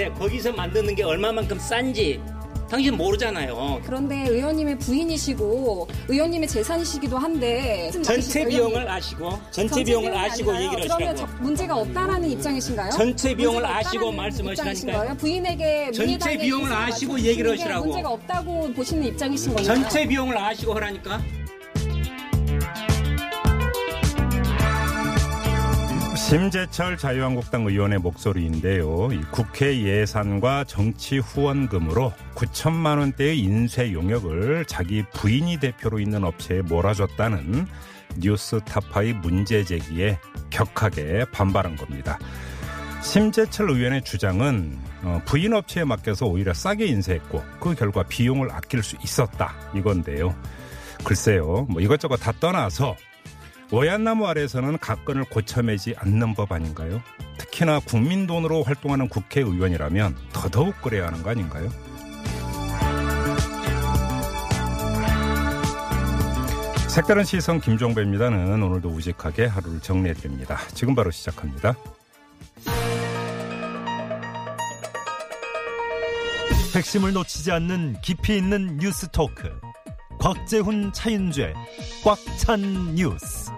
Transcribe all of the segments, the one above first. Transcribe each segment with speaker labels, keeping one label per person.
Speaker 1: 얼마인데 거기서 만드는 게 얼마만큼 싼지 당신 모르잖아요.
Speaker 2: 그런데 의원님의 부인이시고 의원님의 재산이시기도 한데
Speaker 1: 전체 비용을 아시고 전체 비용을
Speaker 2: 비용이
Speaker 1: 아시고
Speaker 2: 아니라요.
Speaker 1: 얘기를
Speaker 2: 그러면
Speaker 1: 하시라고.
Speaker 2: 저- 문제가 없다라는 입장이신가요?
Speaker 1: 전체 비용을 아시고 말씀하시라니까요.
Speaker 2: 부인에게
Speaker 1: 전체 비용을 아시고 얘기를
Speaker 2: 게
Speaker 1: 하시라고.
Speaker 2: 문제가 없다고 보시는 입장이신 건가요?
Speaker 1: 전체 비용을 아시고 하라니까.
Speaker 3: 심재철 자유한국당 의원의 목소리인데요. 이 국회 예산과 정치 후원금으로 9천만 원대의 인쇄 용역을 자기 부인이 대표로 있는 업체에 몰아줬다는 뉴스타파의 문제 제기에 격하게 반발한 겁니다. 심재철 의원의 주장은 어, 부인 업체에 맡겨서 오히려 싸게 인쇄했고 그 결과 비용을 아낄 수 있었다 이건데요. 글쎄요, 뭐 이것저것 다 떠나서 오얏나무 아래에서는 가건을 고쳐매지 않는 법 아닌가요? 특히나 국민 돈으로 활동하는 국회의원이라면 더더욱 그래야 하는 거 아닌가요? 색다른 시선 김종배입니다는 오늘도 우직하게 하루를 정리해드립니다. 지금 바로 시작합니다.
Speaker 4: 핵심을 놓치지 않는 깊이 있는 뉴스 토크. 곽재훈 차윤죄 꽉찬 뉴스.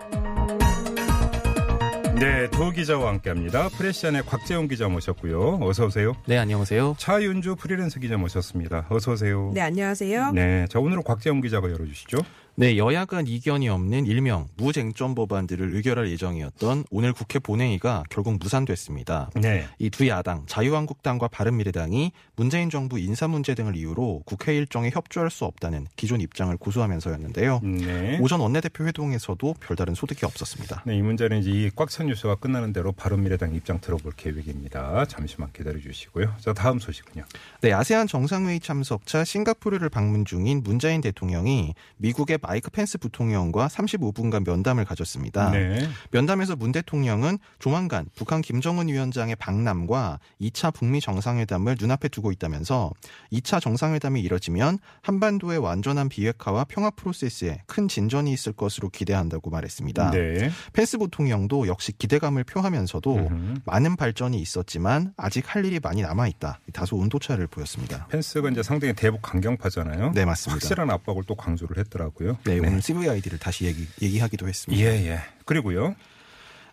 Speaker 3: 네, 두 기자와 함께합니다. 프레시안의 곽재용 기자 모셨고요. 어서 오세요.
Speaker 5: 네, 안녕하세요.
Speaker 3: 차윤주 프리랜서 기자 모셨습니다. 어서 오세요.
Speaker 6: 네, 안녕하세요.
Speaker 3: 네, 자 오늘은 곽재용 기자가 열어주시죠.
Speaker 5: 네, 여야 간 이견이 없는 일명 무쟁점 법안들을 의결할 예정이었던 오늘 국회 본회의가 결국 무산됐습니다.
Speaker 3: 네.
Speaker 5: 이 두 야당, 자유한국당과 바른미래당이 문재인 정부 인사 문제 등을 이유로 국회 일정에 협조할 수 없다는 기존 입장을 고수하면서였는데요.
Speaker 3: 네.
Speaker 5: 오전 원내대표 회동에서도 별다른 소득이 없었습니다.
Speaker 3: 네, 이 문제는 이제 이 꽉 찬 뉴스가 끝나는 대로 바른미래당 입장 들어볼 계획입니다. 잠시만 기다려 주시고요. 자, 다음 소식은요.
Speaker 5: 네, 아세안 정상회의 참석차 싱가포르를 방문 중인 문재인 대통령이 미국의 마이크 펜스 부통령과 35분간 면담을 가졌습니다.
Speaker 3: 네.
Speaker 5: 면담에서 문 대통령은 조만간 북한 김정은 위원장의 방남과 2차 북미 정상회담을 눈앞에 두고 있다면서 2차 정상회담이 이뤄지면 한반도의 완전한 비핵화와 평화 프로세스에 큰 진전이 있을 것으로 기대한다고 말했습니다.
Speaker 3: 네.
Speaker 5: 펜스 부통령도 역시 기대감을 표하면서도
Speaker 3: 음흠.
Speaker 5: 많은 발전이 있었지만 아직 할 일이 많이 남아 있다. 다소 온도차를 보였습니다.
Speaker 3: 펜스가 이제 상당히 대북 강경파잖아요.
Speaker 5: 네, 맞습니다.
Speaker 3: 확실한 압박을 또 강조를 했더라고요.
Speaker 5: 네, 오늘 CVID를 다시 얘기, 얘기하기도 했습니다.
Speaker 3: 예, 예. 그리고요.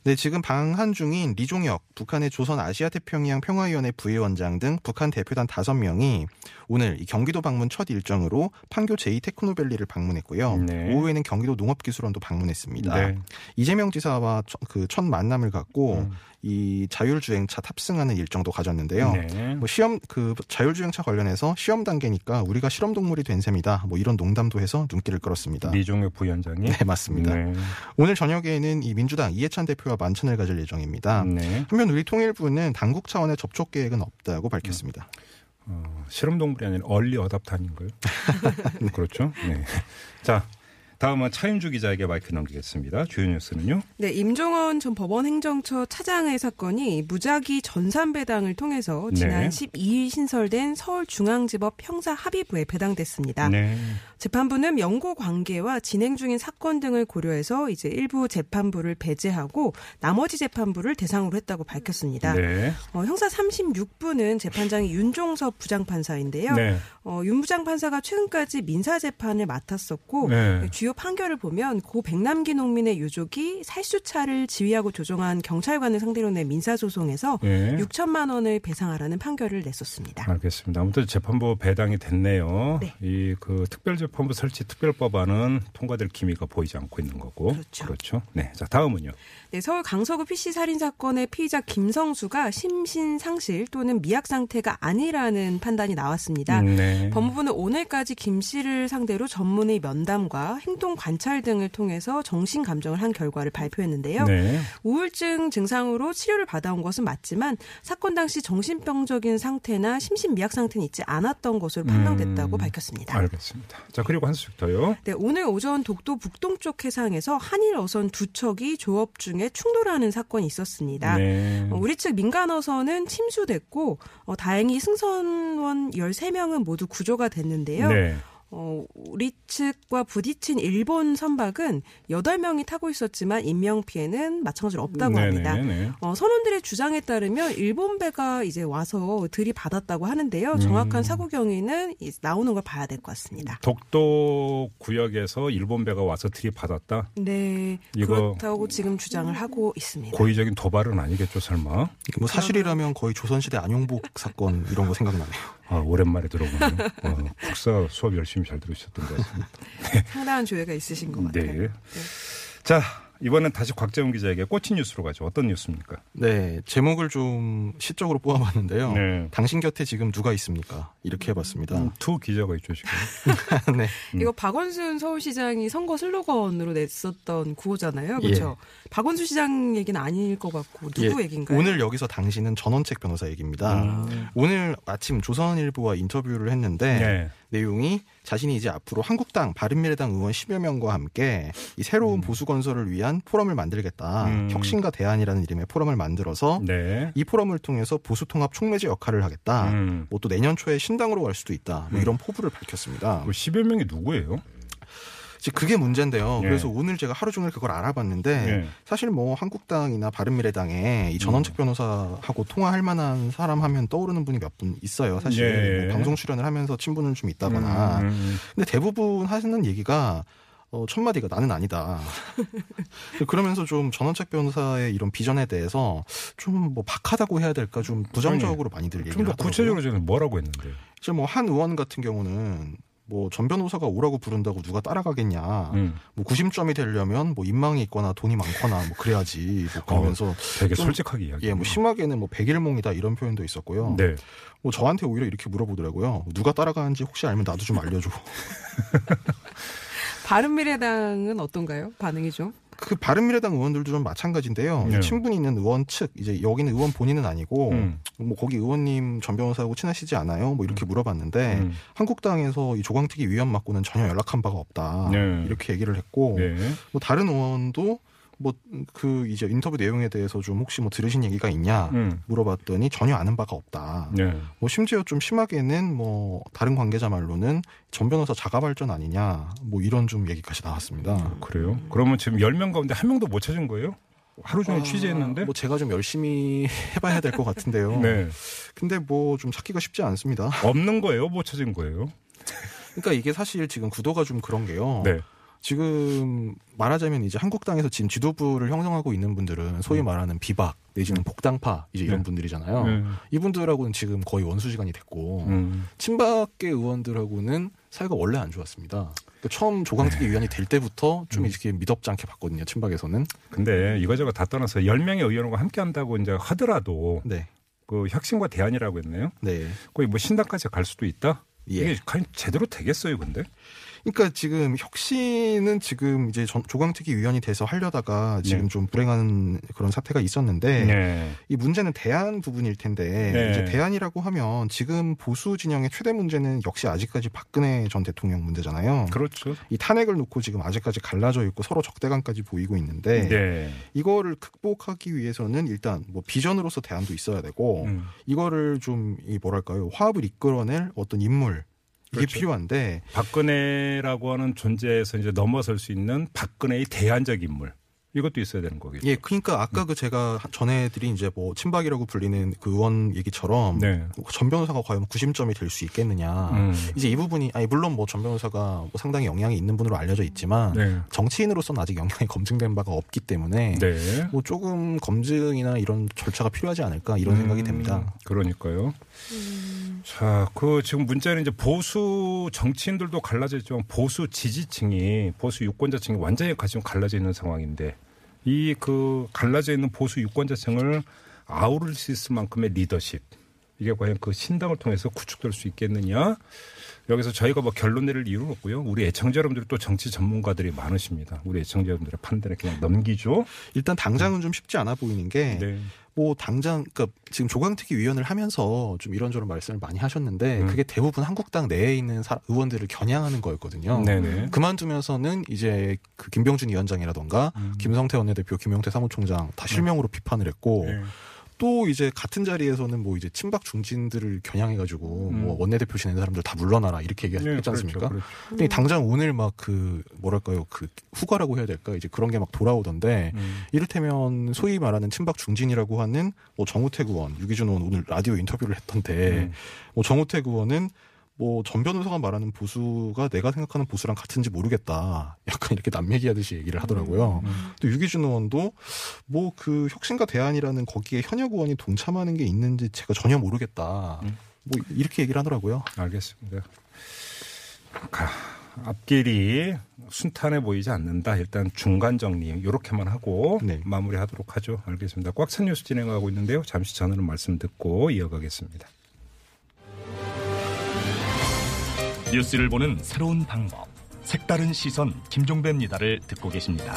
Speaker 5: 네, 지금 방한 중인 리종혁 북한의 조선 아시아 태평양 평화위원회 부위원장 등 북한 대표단 5명이 오늘 이 경기도 방문 첫 일정으로 판교 제2 테크노밸리를 방문했고요.
Speaker 3: 네.
Speaker 5: 오후에는 경기도 농업기술원도 방문했습니다.
Speaker 3: 네.
Speaker 5: 이재명 지사와 그 첫 만남을 갖고
Speaker 3: 음.
Speaker 5: 이 자율주행차 탑승하는 일정도 가졌는데요.
Speaker 3: 네.
Speaker 5: 뭐 시험 그 자율주행차 관련해서 시험 단계니까 우리가 실험 동물이 된 셈이다. 뭐 이런 농담도 해서 눈길을 끌었습니다.
Speaker 3: 리종혁 부위원장이
Speaker 5: 네, 맞습니다.
Speaker 3: 네.
Speaker 5: 오늘 저녁에는 이 민주당 이해찬 대표 와 만찬을 가질 예정입니다.
Speaker 3: 네.
Speaker 5: 한편 우리 통일부는 당국 차원의 접촉 계획은 없다고 밝혔습니다.
Speaker 3: 어, 실험 동물이 아니라 얼리 어답탄인가요? 그렇죠. 네. 자, 다음은 차윤주 기자에게 마이크 넘기겠습니다. 주요 뉴스는요.
Speaker 6: 네, 임종원 전 법원 행정처 차장의 사건이 무작위 전산 배당을 통해서 지난
Speaker 3: 네.
Speaker 6: 12일 신설된 서울중앙지법 형사 합의부에 배당됐습니다.
Speaker 3: 네.
Speaker 6: 재판부는 명고 관계와 진행 중인 사건 등을 고려해서 이제 일부 재판부를 배제하고 나머지 재판부를 대상으로 했다고 밝혔습니다.
Speaker 3: 네.
Speaker 6: 어, 형사 36부는 재판장이 윤종섭 부장판사인데요.
Speaker 3: 네.
Speaker 6: 어, 윤 부장판사가 최근까지 민사 재판을 맡았었고
Speaker 3: 네.
Speaker 6: 주요 판결을 보면 고 백남기 농민의 유족이 살수차를 지휘하고 조종한 경찰관을 상대로 낸 민사 소송에서
Speaker 3: 네.
Speaker 6: 6천만 원을 배상하라는 판결을 냈었습니다.
Speaker 3: 알겠습니다. 아무튼 재판부 배당이 됐네요.
Speaker 6: 네.
Speaker 3: 이그 특별재 판 사법재판부 설치 특별법안은 통과될 기미가 보이지 않고 있는 거고.
Speaker 6: 그렇죠.
Speaker 3: 네. 자, 다음은요.
Speaker 6: 네, 서울 강서구 PC 살인 사건의 피의자 김성수가 심신 상실 또는 미약 상태가 아니라는 판단이 나왔습니다.
Speaker 3: 음, 네.
Speaker 6: 법무부는 오늘까지 김 씨를 상대로 전문의 면담과 행동 관찰 등을 통해서 정신 감정을 한 결과를 발표했는데요.
Speaker 3: 네.
Speaker 6: 우울증 증상으로 치료를 받아온 것은 맞지만 사건 당시 정신병적인 상태나 심신 미약 상태는 있지 않았던 것으로 판명됐다고
Speaker 3: 음,
Speaker 6: 밝혔습니다.
Speaker 3: 알겠습니다. 자, 그리고 한 수씩 더요.
Speaker 6: 네, 오늘 오전 독도 북동쪽 해상에서 한일 어선 두 척이 조업 중에 충돌하는 사건이 있었습니다.
Speaker 3: 네.
Speaker 6: 어, 우리 측 민간 어선은 침수됐고 어, 다행히 승선원 13명은 모두 구조가 됐는데요.
Speaker 3: 네.
Speaker 6: 어, 우리 측과 부딪힌 일본 선박은 8명이 타고 있었지만 인명 피해는 마찬가지로 없다고 합니다.
Speaker 3: 네네네.
Speaker 6: 어, 선원들의 주장에 따르면 일본 배가 이제 와서 들이받았다고 하는데요. 정확한
Speaker 3: 음.
Speaker 6: 사고 경위는 나오는 걸 봐야 될 것 같습니다.
Speaker 3: 독도 구역에서 일본 배가 와서 들이받았다.
Speaker 6: 네,
Speaker 3: 이거-
Speaker 6: 그렇다고 지금 주장을 하고 있습니다.
Speaker 3: 고의적인 도발은 아니겠죠, 설마?
Speaker 5: 뭐 사실이라면 거의 조선시대 안용복 사건 이런 거 생각나네요.
Speaker 3: 아, 오랜만에 들어보네요. 어, 국사 수업 열심히 잘 들으셨던 것 같습니다.
Speaker 6: 상당한 조예가 있으신 것 같아요.
Speaker 3: 네. 자, 이번엔 다시 곽재훈 기자에게 꽂힌 뉴스로 가죠. 어떤 뉴스입니까?
Speaker 5: 네, 제목을 좀 시적으로 뽑아봤는데요.
Speaker 3: 네.
Speaker 5: 당신 곁에 지금 누가 있습니까? 이렇게 해봤습니다.
Speaker 3: 두 기자가 있죠, 지금.
Speaker 5: 네.
Speaker 3: 음.
Speaker 6: 이거 박원순 서울시장이 선거 슬로건으로 냈었던 구호잖아요. 그렇죠? 박원순 시장 얘기는 아닐 것 같고 누구
Speaker 5: 예,
Speaker 6: 얘기인가요?
Speaker 5: 오늘 여기서 당신은 전원책 변호사 얘기입니다.
Speaker 3: 음.
Speaker 5: 오늘 아침 조선일보와 인터뷰를 했는데
Speaker 3: 네.
Speaker 5: 내용이 자신이 이제 앞으로 한국당, 바른미래당 의원 10여 명과 함께 이 새로운 보수 건설을 위한 포럼을 만들겠다.
Speaker 3: 음.
Speaker 5: 혁신과 대안이라는 이름의 포럼을 만들어서
Speaker 3: 네.
Speaker 5: 이 포럼을 통해서 보수 통합 촉매제 역할을 하겠다.
Speaker 3: 음.
Speaker 5: 뭐또 내년 초에 신당으로 갈 수도 있다. 뭐 이런 포부를 밝혔습니다.
Speaker 3: 그 10여 명이 누구예요?
Speaker 5: 이제 그게 문제인데요.
Speaker 3: 예.
Speaker 5: 그래서 오늘 제가 하루 종일 그걸 알아봤는데
Speaker 3: 예.
Speaker 5: 사실 뭐 한국당이나 바른미래당에 이 전원책 변호사하고 통화할 만한 사람 하면 떠오르는 분이 몇 분 있어요. 사실
Speaker 3: 예.
Speaker 5: 뭐 방송 출연을 하면서 친분은 좀 있다거나.
Speaker 3: 음, 음.
Speaker 5: 근데 대부분 하시는 얘기가 어, 첫 마디가 나는 아니다. 그러면서 좀 전원책 변호사의 이런 비전에 대해서 좀 뭐 박하다고 해야 될까 좀 부정적으로 많이들 얘기를
Speaker 3: 좀더. 구체적으로 저는 뭐라고 했는데요?
Speaker 5: 이제 뭐 한 의원 같은 경우는 뭐 전 변호사가 오라고 부른다고 누가 따라가겠냐.
Speaker 3: 음.
Speaker 5: 뭐 구심점이 되려면 뭐 인망이 있거나 돈이 많거나 뭐 그래야지. 뭐 그러면서
Speaker 3: 되게
Speaker 5: 좀-
Speaker 3: 솔직하게 이야기.
Speaker 5: 예, 뭐 심하게는 뭐 백일몽이다 이런 표현도 있었고요.
Speaker 3: 네.
Speaker 5: 뭐 저한테 오히려 이렇게 물어보더라고요. 누가 따라가는지 혹시 알면 나도 좀 알려줘.
Speaker 6: 바른미래당은 어떤가요? 반응이 좀?
Speaker 5: 그 바른미래당 의원들도 좀 마찬가지인데요.
Speaker 3: 네.
Speaker 5: 친분이 있는 의원 측 이제 여기는 의원 본인은 아니고
Speaker 3: 음.
Speaker 5: 뭐 거기 의원님 전 변호사하고 친하시지 않아요? 뭐 이렇게 물어봤는데
Speaker 3: 음.
Speaker 5: 한국당에서 이 조광특위 위원 맡고는 전혀 연락한 바가 없다.
Speaker 3: 네.
Speaker 5: 이렇게 얘기를 했고
Speaker 3: 네.
Speaker 5: 뭐 다른 의원도 뭐 그 이제 인터뷰 내용에 대해서 좀 혹시 뭐 들으신 얘기가 있냐
Speaker 3: 음.
Speaker 5: 물어봤더니 전혀 아는 바가 없다.
Speaker 3: 네.
Speaker 5: 뭐 심지어 좀 심하게는 뭐 다른 관계자 말로는 전 변호사 자가 발전 아니냐 뭐 이런 좀 얘기까지 나왔습니다.
Speaker 3: 그래요? 그러면 지금 10명 가운데 한 명도 못 찾은 거예요? 하루 종일
Speaker 5: 아,
Speaker 3: 취재했는데?
Speaker 5: 뭐 제가 좀 열심히 해봐야 될 것 같은데요.
Speaker 3: 네.
Speaker 5: 근데 뭐 좀 찾기가 쉽지 않습니다.
Speaker 3: 없는 거예요? 못 찾은 거예요?
Speaker 5: 그러니까 이게 사실 지금 구도가 좀 그런 게요.
Speaker 3: 네.
Speaker 5: 지금 말하자면 이제 한국당에서 지금 지도부를 형성하고 있는 분들은 소위 말하는 비박 내지는 복당파 이제 이런
Speaker 3: 네.
Speaker 5: 분들이잖아요.
Speaker 3: 네.
Speaker 5: 이분들하고는 지금 거의 원수 지간이 됐고
Speaker 3: 음.
Speaker 5: 친박계 의원들하고는 사이가 원래 안 좋았습니다. 그러니까 처음 조광특위
Speaker 3: 네.
Speaker 5: 위원이 될 때부터 좀
Speaker 3: 음.
Speaker 5: 이렇게 미덥지 않게 봤거든요. 친박에서는.
Speaker 3: 근데 이거저거 다 떠나서 10명의 의원과 함께 한다고 이제 하더라도
Speaker 5: 네.
Speaker 3: 그 혁신과 대안이라고 했네요.
Speaker 5: 네.
Speaker 3: 거의 뭐 신당까지 갈 수도 있다?
Speaker 5: 예.
Speaker 3: 이게 과연 제대로 되겠어요, 근데?
Speaker 5: 그러니까 지금 혁신은 지금 이제 전- 조광특위 위원이 돼서 하려다가 지금
Speaker 3: 네.
Speaker 5: 좀 불행한 그런 사태가 있었는데
Speaker 3: 네.
Speaker 5: 이 문제는 대안 부분일 텐데
Speaker 3: 네.
Speaker 5: 이제 대안이라고 하면 지금 보수 진영의 최대 문제는 역시 아직까지 박근혜 전 대통령 문제잖아요.
Speaker 3: 그렇죠.
Speaker 5: 이 탄핵을 놓고 지금 아직까지 갈라져 있고 서로 적대감까지 보이고 있는데
Speaker 3: 네.
Speaker 5: 이거를 극복하기 위해서는 일단 뭐 비전으로서 대안도 있어야 되고
Speaker 3: 음.
Speaker 5: 이거를 좀 이 뭐랄까요 화합을 이끌어낼 어떤 인물 이게
Speaker 3: 그렇죠.
Speaker 5: 필요한데
Speaker 3: 박근혜라고 하는 존재에서 이제 넘어설 수 있는 박근혜의 대안적 인물. 이것도 있어야 되는 거겠죠.
Speaker 5: 예, 그러니까 아까 그 제가 전해드린 이제 뭐 친박이라고 불리는 그 의원 얘기처럼
Speaker 3: 네.
Speaker 5: 전 변호사가 과연 구심점이 될 수 있겠느냐.
Speaker 3: 음.
Speaker 5: 이제 이 부분이 아니 물론 뭐 전 변호사가 뭐 상당히 영향이 있는 분으로 알려져 있지만
Speaker 3: 네.
Speaker 5: 정치인으로서는 아직 영향이 검증된 바가 없기 때문에
Speaker 3: 네.
Speaker 5: 뭐 조금 검증이나 이런 절차가 필요하지 않을까 이런 생각이
Speaker 3: 음,
Speaker 5: 됩니다.
Speaker 3: 그러니까요. 자, 그 지금 문자는 이제 보수 정치인들도 갈라져 있지만 보수 지지층이 보수 유권자층이 완전히 지금 갈라져 있는 상황인데 이 그 갈라져 있는 보수 유권자층을 아우를 수 있을 만큼의 리더십 이게 과연 그 신당을 통해서 구축될 수 있겠느냐? 여기서 저희가 뭐 결론 내릴 이유는 없고요. 우리 애청자 여러분들이 또 정치 전문가들이 많으십니다. 우리 애청자 여러분들의 판단에 그냥 넘기죠.
Speaker 5: 일단 당장은 좀 쉽지 않아 보이는 게
Speaker 3: 네.
Speaker 5: 뭐 당장 그러니까 지금 조강특위 위원을 하면서 좀 이런저런 말씀을 많이 하셨는데
Speaker 3: 음.
Speaker 5: 그게 대부분 한국당 내에 있는 사- 의원들을 겨냥하는 거였거든요.
Speaker 3: 네네.
Speaker 5: 그만두면서는 이제 그 김병준 위원장이라던가
Speaker 3: 음.
Speaker 5: 김성태 원내대표, 김용태 사무총장 다 실명으로 비판을 했고
Speaker 3: 네.
Speaker 5: 또 이제 같은 자리에서는 뭐 이제 친박 중진들을 겨냥해가지고
Speaker 3: 음.
Speaker 5: 뭐 원내대표 지낸 사람들 다 물러나라 이렇게
Speaker 3: 네,
Speaker 5: 얘기했지 않습니까?
Speaker 3: 그렇죠, 그렇죠.
Speaker 5: 근데 당장 오늘 막 그 뭐랄까요 그 후과라고 해야 될까 이제 그런 게 막 돌아오던데
Speaker 3: 음.
Speaker 5: 이를테면 소위 말하는 친박 중진이라고 하는 뭐 정우택 의원, 유기준 의원 오늘 라디오 인터뷰를 했던데
Speaker 3: 음.
Speaker 5: 뭐 정우택 의원은 뭐 전 변호사가 말하는 보수가 내가 생각하는 보수랑 같은지 모르겠다. 약간 이렇게 남매기하듯이 얘기를 하더라고요.
Speaker 3: 음.
Speaker 5: 또 유기준 의원도 뭐 그 혁신과 대안이라는 거기에 현역 의원이 동참하는 게 있는지 제가 전혀 모르겠다.
Speaker 3: 음.
Speaker 5: 뭐 이렇게 얘기를 하더라고요.
Speaker 3: 알겠습니다. 가, 앞길이 순탄해 보이지 않는다. 일단 중간 정리 이렇게만 하고
Speaker 5: 네.
Speaker 3: 마무리하도록 하죠. 알겠습니다. 꽉찬 뉴스 진행하고 있는데요. 잠시 전하는 말씀 듣고 이어가겠습니다.
Speaker 7: 뉴스를 보는 새로운 방법. 색다른 시선 김종배입니다를 듣고 계십니다.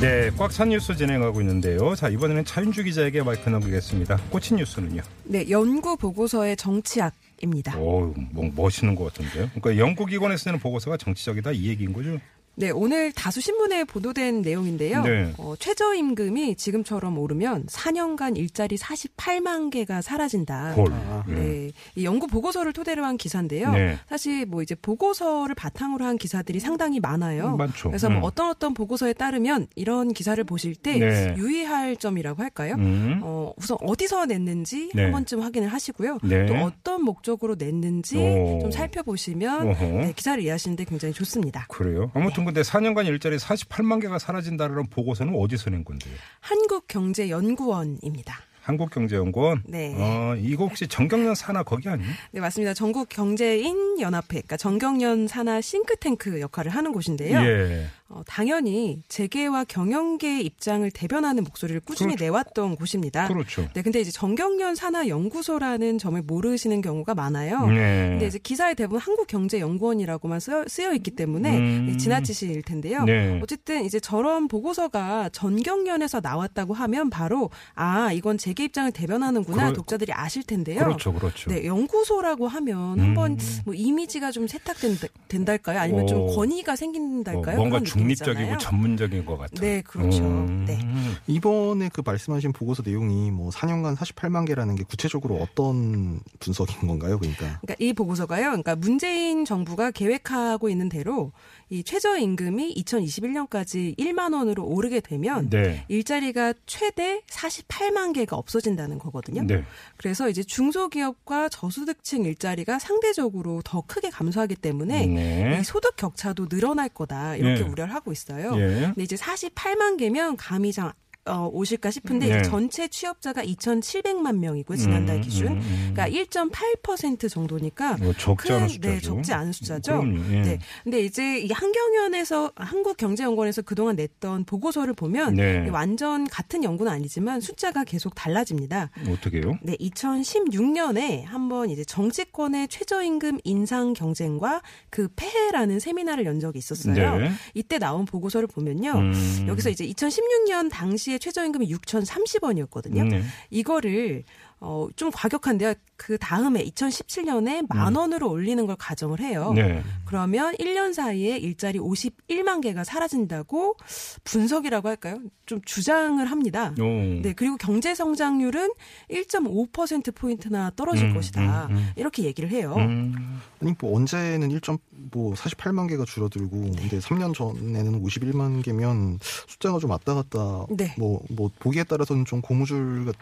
Speaker 3: 네, 꽉 찬 뉴스 진행하고 있는데요. 자, 이번에는 차윤주 기자에게 마이크 넘기겠습니다. 꽂힌 뉴스는요.
Speaker 6: 네, 연구 보고서의 정치학 입니다.
Speaker 3: 오, 뭐 멋있는 것 같은데요. 그러니까 연구기관에서 내는 보고서가 정치적이다 이 얘기인 거죠?
Speaker 6: 네, 오늘 다수 신문에 보도된 내용인데요.
Speaker 3: 네.
Speaker 6: 어, 최저임금이 지금처럼 오르면 4년간 일자리 48만 개가 사라진다.
Speaker 3: 헐.
Speaker 5: 아,
Speaker 3: 예.
Speaker 6: 네, 이 연구 보고서를 토대로 한 기사인데요.
Speaker 3: 네.
Speaker 6: 사실 뭐 이제 보고서를 바탕으로 한 기사들이 상당히 많아요.
Speaker 3: 음, 많죠.
Speaker 6: 그래서 뭐
Speaker 3: 음.
Speaker 6: 어떤 어떤 보고서에 따르면 이런 기사를 보실 때
Speaker 3: 네.
Speaker 6: 유의할 점이라고 할까요?
Speaker 3: 음.
Speaker 6: 어, 우선 어디서 냈는지
Speaker 3: 네.
Speaker 6: 한 번쯤 확인을 하시고요.
Speaker 3: 네.
Speaker 6: 또 어떤 목적으로 냈는지
Speaker 3: 오.
Speaker 6: 좀 살펴보시면. 네, 기사를 이해하시는데 굉장히 좋습니다.
Speaker 3: 그래요. 아무튼 근데 4년간 일자리 48만 개가 사라진다는 보고서는 어디서 낸 건데요?
Speaker 6: 한국경제연구원입니다.
Speaker 3: 한국경제연구원.
Speaker 6: 네.
Speaker 3: 어, 이거 혹시 정경련 산하 거기 아니에요?
Speaker 6: 네, 맞습니다. 전국 경제인 연합회, 그러니까 정경련 산하 싱크탱크 역할을 하는 곳인데요.
Speaker 3: 예.
Speaker 6: 어, 당연히 재계와 경영계의 입장을 대변하는 목소리를 꾸준히
Speaker 3: 그렇죠.
Speaker 6: 내왔던 곳입니다.
Speaker 3: 그렇죠.
Speaker 6: 네, 근데 이제 정경련 산하 연구소라는 점을 모르시는 경우가 많아요.
Speaker 3: 네.
Speaker 6: 근데 이제 기사에 대부분 한국경제연구원이라고만 쓰여, 쓰여 있기 때문에
Speaker 3: 음.
Speaker 6: 네, 지나치실 텐데요.
Speaker 3: 네.
Speaker 6: 어쨌든 이제 저런 보고서가 전경련에서 나왔다고 하면 바로 아 이건 재계 입장을 대변하는구나
Speaker 3: 그러-
Speaker 6: 독자들이 아실 텐데요.
Speaker 3: 그렇죠, 그렇죠.
Speaker 6: 네, 연구소라고 하면
Speaker 3: 음.
Speaker 6: 한번 뭐 이미지가 좀 세탁된달까요? 아니면 좀
Speaker 3: 오.
Speaker 6: 권위가
Speaker 3: 뭐
Speaker 6: 생긴달까요?
Speaker 3: 뭔가
Speaker 6: 그런
Speaker 3: 중립적이고. 전문적인 것 같아요.
Speaker 6: 네, 그렇죠. 네.
Speaker 5: 이번에 그 말씀하신 보고서 내용이 뭐 4년간 48만 개라는 게 구체적으로 어떤 분석인 건가요? 그러니까
Speaker 6: 그러니까 이 보고서가요. 그러니까 문재인 정부가 계획하고 있는 대로 이 최저임금이 2021년까지 1만 원으로 오르게 되면
Speaker 3: 네.
Speaker 6: 일자리가 최대 48만 개가 없어진다는 거거든요.
Speaker 3: 네.
Speaker 6: 그래서 이제 중소기업과 저소득층 일자리가 상대적으로 더 크게 감소하기 때문에
Speaker 3: 네.
Speaker 6: 이 소득 격차도 늘어날 거다 이렇게
Speaker 3: 예.
Speaker 6: 우려를 하고 있어요.
Speaker 3: 예.
Speaker 6: 근데 이제 48만 개면 감이 장 어, 오실까 싶은데
Speaker 3: 네.
Speaker 6: 전체 취업자가 2,700만 명이고요 지난달
Speaker 3: 음,
Speaker 6: 기준.
Speaker 3: 음, 음.
Speaker 6: 그러니까 1.8% 정도니까
Speaker 3: 뭐 적지 않은
Speaker 6: 큰-
Speaker 3: 숫자죠.
Speaker 6: 네, 적지 않은 숫자죠.
Speaker 3: 그럼요. 예.
Speaker 6: 네. 근데 이제 이 한경연에서 한국경제연구원에서 그동안 냈던 보고서를 보면
Speaker 3: 네.
Speaker 6: 완전 같은 연구는 아니지만 숫자가 계속 달라집니다.
Speaker 3: 어떻게요?
Speaker 6: 네, 2016년에 한번 이제 정치권의 최저임금 인상 경쟁과 그 폐해라는 세미나를 연 적이 있었어요.
Speaker 3: 네.
Speaker 6: 이때 나온 보고서를 보면요.
Speaker 3: 음.
Speaker 6: 여기서 이제 2016년 당시에 최저임금이 6,030원이었거든요.
Speaker 3: 네.
Speaker 6: 이거를 어, 좀 과격한데요. 그 다음에 2017년에 만 원으로 올리는 걸 가정을 해요.
Speaker 3: 네.
Speaker 6: 그러면 1년 사이에 일자리 51만 개가 사라진다고 분석이라고 할까요? 좀 주장을 합니다.
Speaker 3: 오.
Speaker 6: 네, 그리고 경제 성장률은 1.5% 포인트나 떨어질
Speaker 3: 음,
Speaker 6: 것이다.
Speaker 3: 음, 음.
Speaker 6: 이렇게 얘기를 해요.
Speaker 3: 음.
Speaker 5: 아니 뭐 언제는 1.뭐 48만 개가 줄어들고 근데 3년 전에는 51만 개면 숫자가 좀 왔다 갔다
Speaker 6: 네.
Speaker 5: 뭐뭐 보기에 따라서는 좀 고무줄 같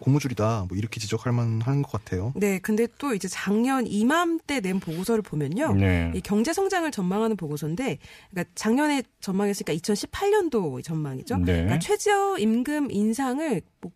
Speaker 5: 고무줄이다 뭐 이렇게 지적할 만한 것 같아요.
Speaker 6: 네, 근데 또 이제 작년 이맘때 낸 보고서를 보면요.
Speaker 3: 네.
Speaker 6: 이 경제 성장을 전망하는 보고서인데, 그러니까 작년에 전망했으니까 2018년도 전망이죠.
Speaker 3: 네.
Speaker 6: 그러니까 최저 임금 인상을 뭐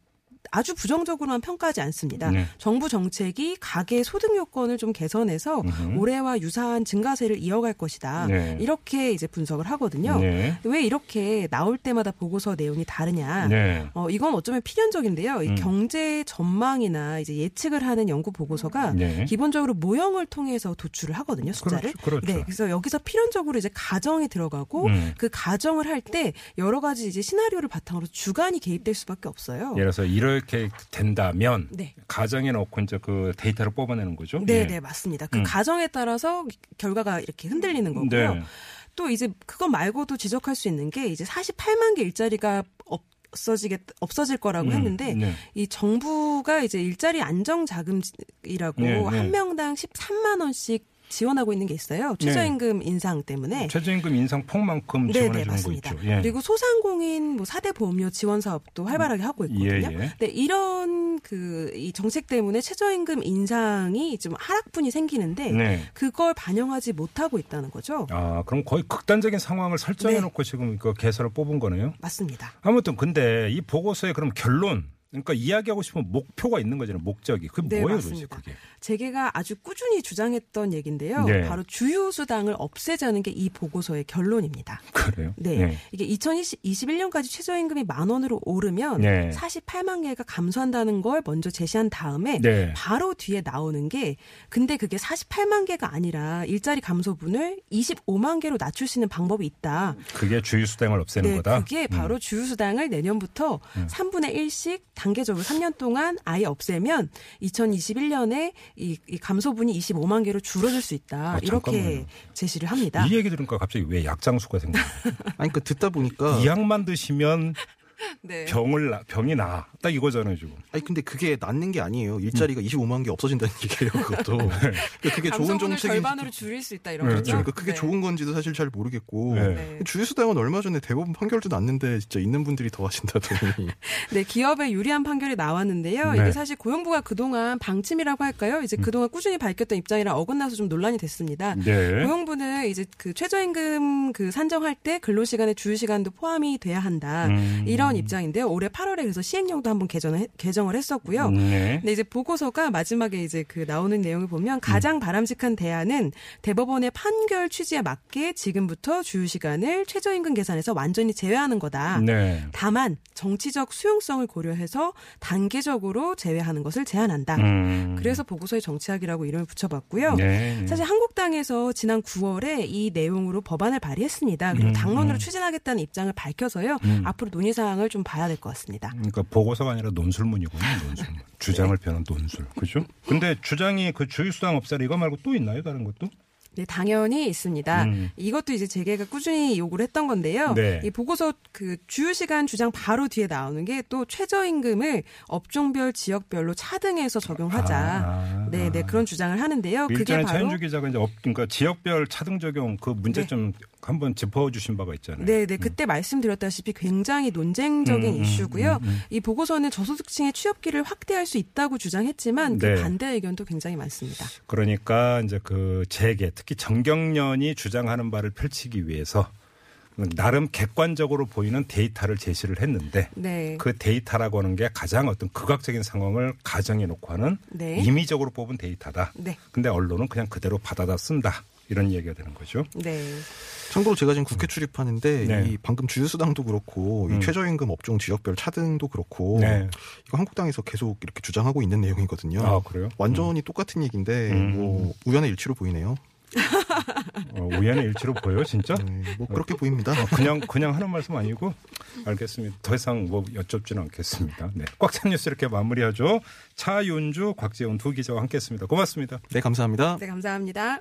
Speaker 6: 아주 부정적으로만 평가하지 않습니다.
Speaker 3: 네.
Speaker 6: 정부 정책이 가계 소득 요건을 좀 개선해서
Speaker 3: 음흠.
Speaker 6: 올해와 유사한 증가세를 이어갈 것이다.
Speaker 3: 네.
Speaker 6: 이렇게 이제 분석을 하거든요.
Speaker 3: 네.
Speaker 6: 왜 이렇게 나올 때마다 보고서 내용이 다르냐?
Speaker 3: 네.
Speaker 6: 어, 이건 어쩌면 필연적인데요. 이
Speaker 3: 음.
Speaker 6: 경제 전망이나 이제 예측을 하는 연구 보고서가
Speaker 3: 네.
Speaker 6: 기본적으로 모형을 통해서 도출을 하거든요, 숫자를.
Speaker 3: 그렇죠, 그렇죠.
Speaker 6: 네, 그래서 여기서 필연적으로 이제 가정이 들어가고
Speaker 3: 음.
Speaker 6: 그 가정을 할 때 여러 가지 이제 시나리오를 바탕으로 주관이 개입될 수밖에 없어요.
Speaker 3: 예를 들어서 이렇게 된다면
Speaker 6: 네.
Speaker 3: 가정에 넣고 이제 그 데이터를 뽑아내는 거죠.
Speaker 6: 네,
Speaker 3: 예.
Speaker 6: 네, 맞습니다. 그
Speaker 3: 음.
Speaker 6: 가정에 따라서 결과가 이렇게 흔들리는 거고요.
Speaker 3: 네.
Speaker 6: 또 이제 그것 말고도 지적할 수 있는 게 이제 48만 개 일자리가 없어지겠 없어질 거라고
Speaker 3: 음,
Speaker 6: 했는데
Speaker 3: 네.
Speaker 6: 이 정부가 이제 일자리 안정 자금이라고
Speaker 3: 네, 네.
Speaker 6: 한 명당 13만 원씩 지원하고 있는 게 있어요. 최저임금 인상 때문에.
Speaker 3: 최저임금 인상 폭만큼
Speaker 6: 네,
Speaker 3: 지원해
Speaker 6: 네,
Speaker 3: 주는 거
Speaker 6: 맞습니다.
Speaker 3: 있죠. 예.
Speaker 6: 그리고 소상공인 뭐 4대 보험료 지원 사업도 활발하게 하고 있거든요.
Speaker 3: 예, 예.
Speaker 6: 네, 이런 그 이 정책 때문에 최저임금 인상이 좀 하락분이 생기는데
Speaker 3: 네.
Speaker 6: 그걸 반영하지 못하고 있다는 거죠.
Speaker 3: 아, 그럼 거의 극단적인 상황을 설정해
Speaker 6: 네.
Speaker 3: 놓고 지금 그 개설을 뽑은 거네요.
Speaker 6: 맞습니다.
Speaker 3: 아무튼 근데 이 보고서의 그럼 결론 그러니까 이야기하고 싶은 목표가 있는 거잖아요. 목적이. 그게
Speaker 6: 네,
Speaker 3: 뭐예요, 도대체. 그게?
Speaker 6: 재계가 아주 꾸준히 주장했던 얘기인데요.
Speaker 3: 네.
Speaker 6: 바로 주유수당을 없애자는 게 이 보고서의 결론입니다.
Speaker 3: 그래요?
Speaker 6: 네.
Speaker 3: 네.
Speaker 6: 이게 2021년까지 최저임금이 만 원으로 오르면
Speaker 3: 네.
Speaker 6: 48만 개가 감소한다는 걸 먼저 제시한 다음에
Speaker 3: 네.
Speaker 6: 바로 뒤에 나오는 게 근데 그게 48만 개가 아니라 일자리 감소분을 25만 개로 낮출 수 있는 방법이 있다.
Speaker 3: 그게 주유수당을 없애는
Speaker 6: 네,
Speaker 3: 거다.
Speaker 6: 그게
Speaker 3: 음.
Speaker 6: 바로 주유수당을 내년부터 3분의 1씩 단계적으로 3년 동안 아예 없애면 2021년에 이, 이 감소분이 25만 개로 줄어들 수 있다.
Speaker 3: 아,
Speaker 6: 이렇게. 제시를 합니다.
Speaker 3: 이 얘기 들으니까 갑자기 왜 약장수가 생겨요?
Speaker 5: 아니 그 듣다 보니까
Speaker 3: 이 약만 드시면
Speaker 6: 네.
Speaker 3: 병을 나, 병이 나. 딱 이거잖아요, 지금.
Speaker 5: 아니 근데 그게 낫는 게 아니에요. 일자리가 25만 개 없어진다는 얘기예요. 그것도. 그러니까 그게 좋은 정책이
Speaker 6: 절반으로 줄일 수 있다 이런
Speaker 3: 네,
Speaker 6: 거죠.
Speaker 5: 그러니까 그게
Speaker 6: 네.
Speaker 5: 좋은 건지도 사실 잘 모르겠고
Speaker 3: 네.
Speaker 6: 네.
Speaker 5: 주유수당은 얼마 전에 대법원 판결도 났는데 진짜 있는 분들이 더 하신다더니
Speaker 6: 네, 기업에 유리한 판결이 나왔는데요.
Speaker 3: 네.
Speaker 6: 이게 사실 고용부가 그동안 방침이라고 할까요? 이제 그동안 꾸준히 밝혔던 입장이랑 어긋나서 좀 논란이 됐습니다.
Speaker 3: 네.
Speaker 6: 고용부는 이제 그 최저임금 그 산정할 때 근로시간에 주휴시간도 포함이 돼야 한다.
Speaker 3: 음.
Speaker 6: 이런 입장인데요. 올해 8월에 그래서 시행령도 한번 개정을, 개정을 했었고요.
Speaker 3: 네.
Speaker 6: 근데 이제 보고서가 마지막에 이제 그 나오는 내용을
Speaker 3: 음.
Speaker 6: 보면 가장 바람직한 대안은 대법원의 판결 취지에 맞게 지금부터 주휴 시간을 최저임금 계산에서 완전히 제외하는 거다.
Speaker 3: 네.
Speaker 6: 다만 정치적 수용성을 고려해서 단계적으로 제외하는 것을 제안한다.
Speaker 3: 음.
Speaker 6: 그래서 보고서의 정치학이라고 이름을 붙여봤고요.
Speaker 3: 네.
Speaker 6: 사실 한국당에서 지난 9월에 이 내용으로 법안을 발의했습니다. 그리고
Speaker 3: 음,
Speaker 6: 당론으로
Speaker 3: 음.
Speaker 6: 추진하겠다는 입장을 밝혀서요.
Speaker 3: 음.
Speaker 6: 앞으로 논의 사항 을 좀 봐야 될 것 같습니다.
Speaker 3: 그러니까 보고서가 아니라 논술문이군요, 논술문. 주장을 펴는 논술. 그죠? 근데 주장이 그 주유수당 없애라 이거 말고 또 있나요, 다른 것도?
Speaker 6: 네, 당연히 있습니다.
Speaker 3: 음.
Speaker 6: 이것도 이제 재계가 꾸준히 요구를 했던 건데요.
Speaker 3: 네.
Speaker 6: 이 보고서 그 주휴시간 주장 바로 뒤에 나오는 게 또 최저임금을 업종별 지역별로 차등해서 적용하자.
Speaker 3: 아,
Speaker 6: 네, 네 그런 주장을 하는데요. 그게 바로
Speaker 3: 차윤주 기자가 이제 업, 그러니까 지역별 차등 적용 그 문제점 한번 짚어주신 바가 있잖아요.
Speaker 6: 네, 네. 그때 말씀드렸다시피 굉장히 논쟁적인
Speaker 3: 음, 음,
Speaker 6: 이슈고요.
Speaker 3: 음, 음.
Speaker 6: 이 보고서는 저소득층의 취업 기회를 확대할 수 있다고 주장했지만
Speaker 3: 네.
Speaker 6: 그 반대 의견도 굉장히 많습니다.
Speaker 3: 그러니까 이제 그 재계 특히 전경련이 주장하는 바를 펼치기 위해서 나름 객관적으로 보이는 데이터를 제시를 했는데
Speaker 6: 네.
Speaker 3: 그 데이터라고 하는 게 가장 어떤 극악적인 상황을 가정해 놓고 하는
Speaker 6: 네.
Speaker 3: 임의적으로 뽑은 데이터다.
Speaker 6: 네.
Speaker 3: 근데 언론은 그냥 그대로 받아다 쓴다. 이런 얘기가 되는 거죠.
Speaker 6: 네.
Speaker 5: 참고로 제가 지금 국회 출입하는데
Speaker 3: 네.
Speaker 5: 이 방금 주휴수당도 그렇고
Speaker 3: 음.
Speaker 5: 이 최저임금 업종 지역별 차등도 그렇고
Speaker 3: 네.
Speaker 5: 이거 한국당에서 계속 이렇게 주장하고 있는 내용이거든요.
Speaker 3: 아, 그래요?
Speaker 5: 완전히 똑같은 얘기인데
Speaker 3: 음.
Speaker 5: 뭐 우연의 일치로 보이네요.
Speaker 3: 어, 우연의 일치로 보여요, 진짜?
Speaker 5: 네, 뭐 그렇게 보입니다.
Speaker 3: 어, 그냥 그냥 하는 말씀 아니고 알겠습니다. 더 이상 뭐 여쭙지는 않겠습니다. 네, 꽉찬 뉴스 이렇게 마무리하죠. 차윤주, 곽재훈 두 기자와 함께했습니다. 고맙습니다.
Speaker 5: 네, 감사합니다.
Speaker 6: 네, 감사합니다.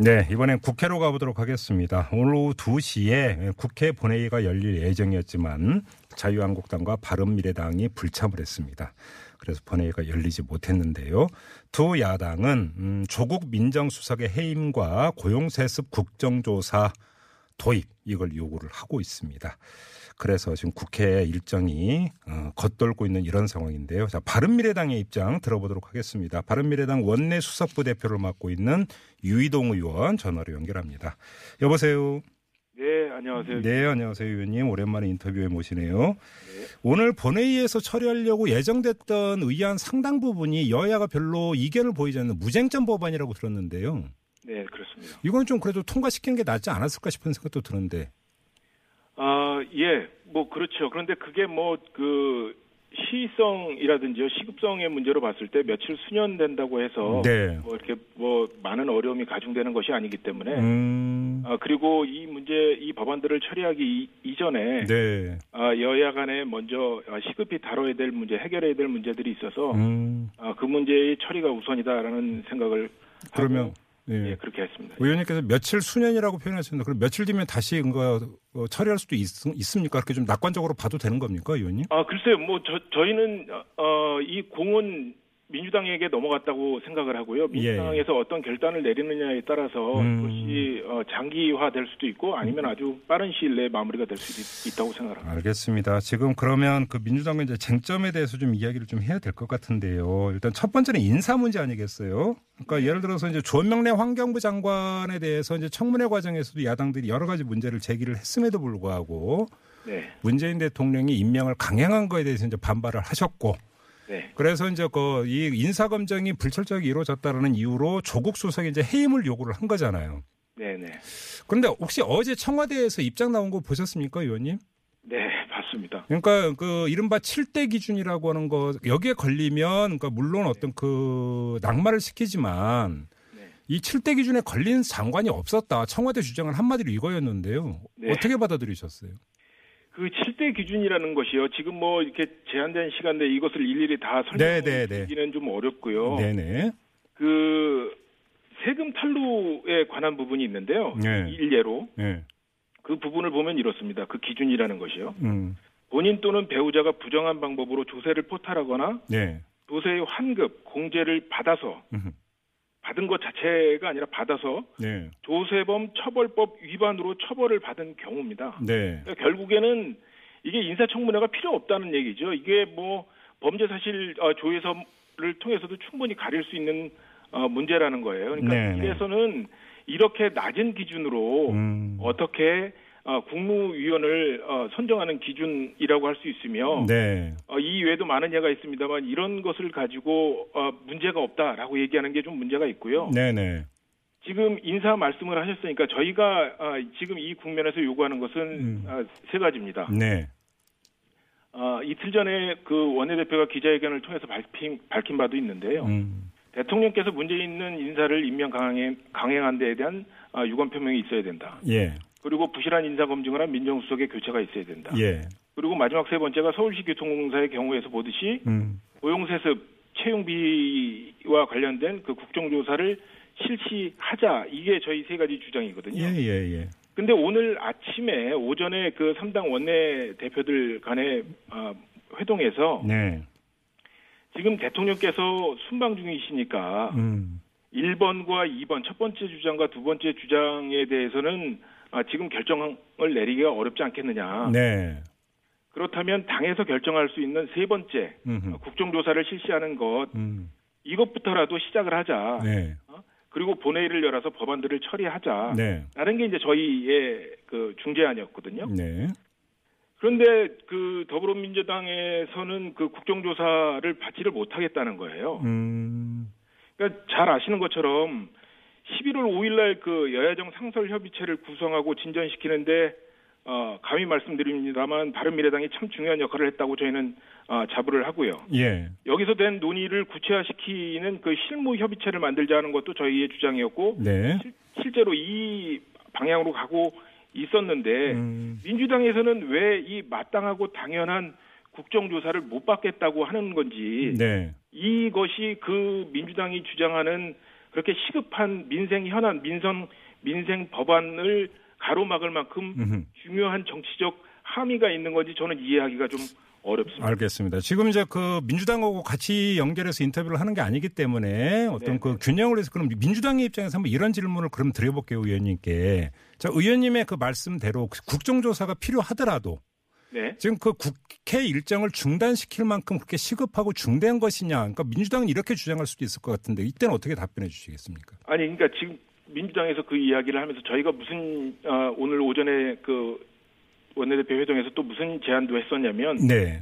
Speaker 3: 네, 이번엔 국회로 가보도록 하겠습니다. 오늘 오후 2시에 국회 본회의가 열릴 예정이었지만 자유한국당과 바른미래당이 불참을 했습니다. 그래서 본회의가 열리지 못했는데요. 두 야당은 음, 조국 민정수석의 해임과 고용세습 국정조사 도입 이걸 요구를 하고 있습니다. 그래서 지금 국회 일정이 어, 겉돌고 있는 이런 상황인데요. 자, 바른미래당의 입장 들어보도록 하겠습니다. 바른미래당 원내 수석부 대표를 맡고 있는 유이동 의원 전화로 연결합니다. 여보세요.
Speaker 8: 네, 안녕하세요.
Speaker 3: 네, 안녕하세요, 의원님. 오랜만에 인터뷰에 모시네요. 오늘 본회의에서 처리하려고 예정됐던 의안 상당 부분이 여야가 별로 이견을 보이지 않는 무쟁점 법안이라고 들었는데요.
Speaker 8: 네, 그렇습니다.
Speaker 3: 이건 좀 그래도 통과시키는 게 낫지 않았을까 싶은 생각도 드는데.
Speaker 8: 아, 예, 뭐 그렇죠. 그런데 그게 뭐그 시성이라든지요 시급성의 문제로 봤을 때 며칠 수년 된다고 해서
Speaker 3: 네.
Speaker 8: 뭐 이렇게 뭐 많은 어려움이 가중되는 것이 아니기 때문에
Speaker 3: 음,
Speaker 8: 아 그리고 이 문제 이 법안들을 처리하기 이, 이전에
Speaker 3: 네.
Speaker 8: 아 여야 간에 먼저 아, 시급히 다뤄야 될 문제 해결해야 될 문제들이 있어서
Speaker 3: 음,
Speaker 8: 아, 그 문제의 처리가 우선이다라는 생각을
Speaker 3: 그러면,
Speaker 8: 하고,
Speaker 3: 예.
Speaker 8: 예, 그렇게 했습니다.
Speaker 3: 의원님께서 며칠 수년이라고 표현하셨는데, 그럼 며칠 뒤면 다시 그거 어, 처리할 수도 있, 있습니까? 그렇게 좀 낙관적으로 봐도 되는 겁니까, 의원님?
Speaker 8: 아 글쎄요, 뭐 저, 저희는 어, 이 공은 민주당에게 넘어갔다고 생각을 하고요. 민주당에서 어떤 결단을 내리느냐에 따라서
Speaker 3: 예, 음.
Speaker 8: 그것이 어, 장기화될 수도 있고 아니면 아주 빠른 시일 내에 마무리가 될 수도 있, 다고 생각합니다.
Speaker 3: 알겠습니다. 지금 그러면 그 민주당의 이제 쟁점에 대해서 좀 이야기를 좀 해야 될 것 같은데요. 일단 첫 번째는 인사 문제 아니겠어요? 그러니까 예를 들어서 이제 조명래 환경부 장관에 대해서 이제 청문회 과정에서도 야당들이 여러 가지 문제를 제기를 했음에도 불구하고
Speaker 8: 네,
Speaker 3: 문재인 대통령이 임명을 강행한 거에 대해서 이제 반발을 하셨고
Speaker 8: 네,
Speaker 3: 그래서 이제 그 이 인사 검증이 불철저하게 이루어졌다라는 이유로 조국 수석이 이제 해임을 요구를 한 거잖아요.
Speaker 8: 네, 네,
Speaker 3: 그런데 혹시 어제 청와대에서 입장 나온 거 보셨습니까, 의원님?
Speaker 8: 네, 봤습니다.
Speaker 3: 그러니까 그 이른바 7대 기준이라고 하는 거 여기에 걸리면 그러니까 물론 어떤 그 낙마를 시키지만
Speaker 8: 네.
Speaker 3: 이 7대 기준에 걸린 장관이 없었다. 청와대 주장을 한마디로 이거였는데요.
Speaker 8: 네.
Speaker 3: 어떻게 받아들이셨어요?
Speaker 8: 그 7대 기준이라는 것이요. 지금 뭐 이렇게 제한된 시간 내에 이것을 일일이 다. 설명드리기는 좀 어렵고요.
Speaker 3: 네네.
Speaker 8: 그 세금 탈루에 관한 부분이 있는데요.
Speaker 3: 네.
Speaker 8: 일례로
Speaker 3: 네.
Speaker 8: 그 부분을 보면 이렇습니다. 그 기준이라는 것이요.
Speaker 3: 음.
Speaker 8: 본인 또는 배우자가 부정한 방법으로 조세를 포탈하거나
Speaker 3: 네.
Speaker 8: 조세의 환급, 공제를 받아서
Speaker 3: 음.
Speaker 8: 받은 것 자체가 아니라 받아서
Speaker 3: 네.
Speaker 8: 조세범 처벌법 위반으로 처벌을 받은 경우입니다.
Speaker 3: 네.
Speaker 8: 그러니까 결국에는 이게 인사청문회가 필요 없다는 얘기죠. 이게 뭐 범죄 사실 어, 조회서를 통해서도 충분히 가릴 수 있는 어, 문제라는 거예요. 그러니까
Speaker 3: 네, 네.
Speaker 8: 이래서는 이렇게 낮은 기준으로
Speaker 3: 음.
Speaker 8: 어떻게 어, 국무위원을 어, 선정하는 기준이라고 할 수 있으며
Speaker 3: 네.
Speaker 8: 어, 이 외에도 많은 예가 있습니다만 이런 것을 가지고 어, 문제가 없다라고 얘기하는 게 좀 문제가 있고요.
Speaker 3: 네네.
Speaker 8: 지금 인사 말씀을 하셨으니까 저희가 아, 지금 이 국면에서 요구하는 것은
Speaker 3: 음.
Speaker 8: 아, 세 가지입니다.
Speaker 3: 네.
Speaker 8: 아, 이틀 전에 그 원내대표가 기자회견을 통해서 밝힌, 밝힌 바도 있는데요.
Speaker 3: 음.
Speaker 8: 대통령께서 문제 있는 인사를 임명 강행, 강행한 데에 대한 아, 유감 표명이 있어야 된다.
Speaker 3: 예. 그리고
Speaker 8: 부실한 인사 검증을 한 민정수석의 교체가 있어야 된다.
Speaker 3: 예.
Speaker 8: 그리고 마지막 세 번째가 서울시 교통공사의 경우에서 보듯이
Speaker 3: 음.
Speaker 8: 고용세습 채용비와 관련된 그 국정조사를 실시하자 이게 저희 세 가지 주장이거든요.
Speaker 3: 예, 예, 예.
Speaker 8: 근데 오늘 아침에 오전에 그 3당 원내 대표들 간의 아, 회동에서
Speaker 3: 네.
Speaker 8: 지금 대통령께서 순방 중이시니까
Speaker 3: 음.
Speaker 8: 1번과 2번 첫 번째 주장과 두 번째 주장에 대해서는 아, 지금 결정을 내리기가 어렵지 않겠느냐.
Speaker 3: 네.
Speaker 8: 그렇다면 당에서 결정할 수 있는 세 번째
Speaker 3: 음흠.
Speaker 8: 국정조사를 실시하는 것
Speaker 3: 음.
Speaker 8: 이것부터라도 시작을 하자.
Speaker 3: 네.
Speaker 8: 그 그리고 본회의를 열어서 법안들을 처리하자.
Speaker 3: 네.
Speaker 8: 라는 게 이제 저희의 그 중재안이었거든요.
Speaker 3: 네.
Speaker 8: 그런데 그 더불어민주당에서는 그 국정조사를 받지를 못하겠다는 거예요.
Speaker 3: 음.
Speaker 8: 그러니까 잘 아시는 것처럼 11월 5일날 그 여야정 상설협의체를 구성하고 진전시키는데 어, 감히 말씀드립니다만 바른미래당이 참 중요한 역할을 했다고 저희는 어, 자부를 하고요.
Speaker 3: 예.
Speaker 8: 여기서 된 논의를 구체화시키는 그 실무 협의체를 만들자는 것도 저희의 주장이었고
Speaker 3: 네.
Speaker 8: 실제로 이 방향으로 가고 있었는데
Speaker 3: 음.
Speaker 8: 민주당에서는 왜 이 마땅하고 당연한 국정조사를 못 받겠다고 하는 건지
Speaker 3: 네.
Speaker 8: 이것이 그 민주당이 주장하는 그렇게 시급한 민생 현안 민선 민생 법안을 가로막을 만큼
Speaker 3: 음흠.
Speaker 8: 중요한 정치적 함의가 있는 건지 저는 이해하기가 좀 어렵습니다.
Speaker 3: 알겠습니다. 지금 이제 그 민주당하고 같이 연결해서 인터뷰를 하는 게 아니기 때문에 어떤
Speaker 8: 네.
Speaker 3: 그 균형을 해서 그럼 민주당의 입장에서 한번 이런 질문을 그럼 드려볼게요, 의원님께. 자, 의원님의 그 말씀대로 국정조사가 필요하더라도
Speaker 8: 네.
Speaker 3: 지금 그 국회 일정을 중단시킬 만큼 그렇게 시급하고 중대한 것이냐. 그러니까 민주당은 이렇게 주장할 수도 있을 것 같은데 이때는 어떻게 답변해 주시겠습니까?
Speaker 8: 아니 그러니까 지금 민주당에서 그 이야기를 하면서 저희가 무슨 어, 오늘 오전에 그 원내대표 회동에서 또 무슨 제안도 했었냐면
Speaker 3: 네.